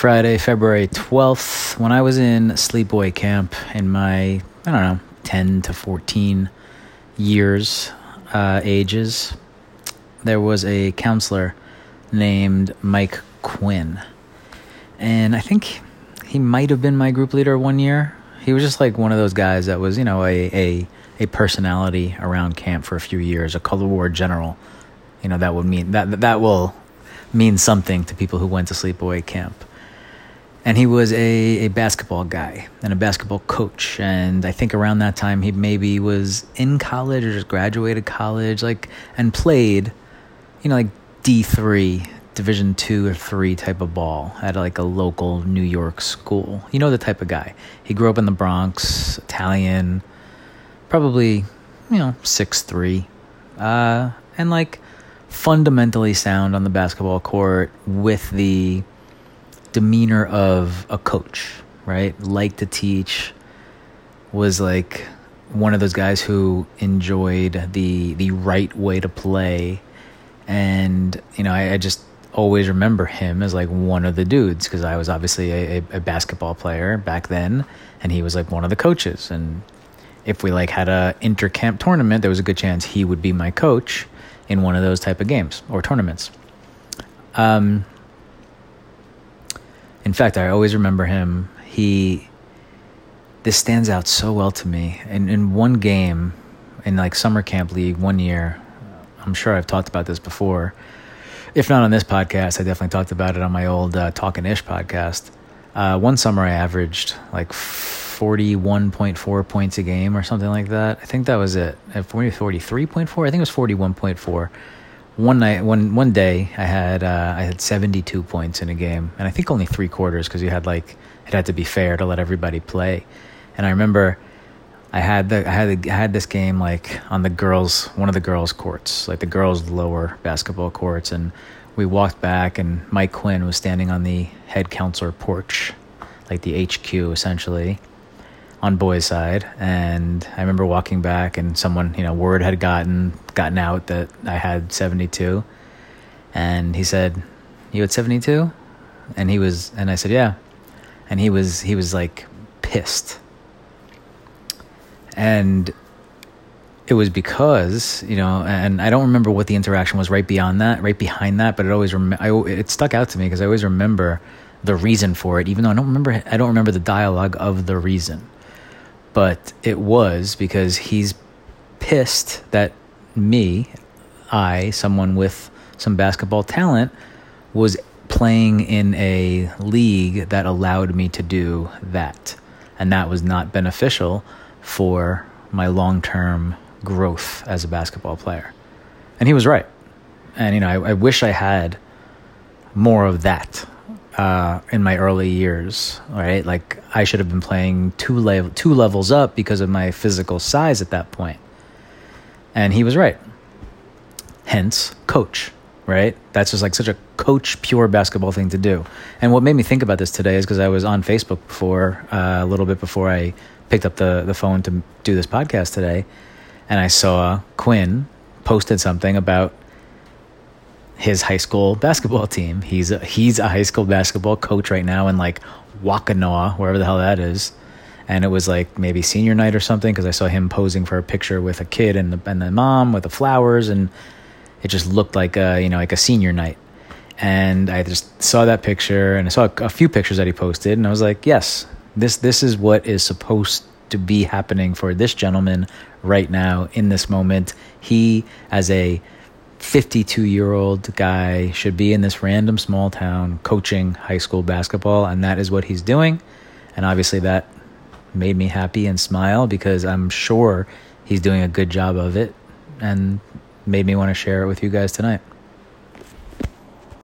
Friday, February 12th, when I was in sleepaway camp in my, I don't know, 10 to 14 years, uh, ages, there was a counselor named Mike Quinn. And I think he might have been my group leader one year. He was just like one of those guys that was, you know, a, a, a personality around camp for a few years, a Color War general. You know, that would mean that that will mean something to people who went to sleepaway camp and he was a, a basketball guy and a basketball coach. And i think around that time he maybe was in college or just graduated college like and played you know like d3 division 2 or 3 type of ball at like a local new york school. You know the type of guy. He grew up in the bronx italian probably you know six three, uh, and like fundamentally sound on the basketball court with the demeanor of a coach, right? Like to teach, was like one of those guys who enjoyed the the right way to play, and you know, I, I just always remember him as like one of the dudes because I was obviously a, a, a basketball player back then, and he was like one of the coaches. And if we like had a intercamp tournament, there was a good chance he would be my coach in one of those type of games or tournaments. Um, in fact, I always remember him. He this stands out so well to me. In in one game in like summer camp league one year, I'm sure I've talked about this before. If not on this podcast, I definitely talked about it on my old uh, Talking Ish podcast. Uh, one summer, I averaged like 41.4 points a game or something like that. I think that was it. At 43.4, I think it was 41.4 one night, one one day, I had uh, I had seventy two points in a game, and I think only three quarters because you had like it had to be fair to let everybody play. And I remember I had the I had the, I had this game like on the girls one of the girls courts, like the girls lower basketball courts, and we walked back, and Mike Quinn was standing on the head counselor porch, like the HQ essentially on boys' side, and I remember walking back, and someone, you know, word had gotten gotten out that I had seventy two, and he said, "You had seventy 72? and he was, and I said, "Yeah," and he was he was like pissed, and it was because you know, and I don't remember what the interaction was right beyond that, right behind that, but it always rem- I, it stuck out to me because I always remember the reason for it, even though I don't remember I don't remember the dialogue of the reason but it was because he's pissed that me, I, someone with some basketball talent, was playing in a league that allowed me to do that. And that was not beneficial for my long term growth as a basketball player. And he was right. And, you know, I, I wish I had more of that uh, in my early years, right? Like I should have been playing two level two levels up because of my physical size at that point. And he was right. Hence, coach, right? That's just like such a coach pure basketball thing to do. And what made me think about this today is because I was on Facebook before uh, a little bit before I picked up the the phone to do this podcast today, and I saw Quinn posted something about his high school basketball team. He's a, he's a high school basketball coach right now in like Waukena, wherever the hell that is. And it was like maybe senior night or something because I saw him posing for a picture with a kid and the, and the mom with the flowers, and it just looked like a you know like a senior night. And I just saw that picture and I saw a, a few pictures that he posted, and I was like, yes, this this is what is supposed to be happening for this gentleman right now in this moment. He as a 52 year old guy should be in this random small town coaching high school basketball, and that is what he's doing. And obviously, that made me happy and smile because I'm sure he's doing a good job of it and made me want to share it with you guys tonight.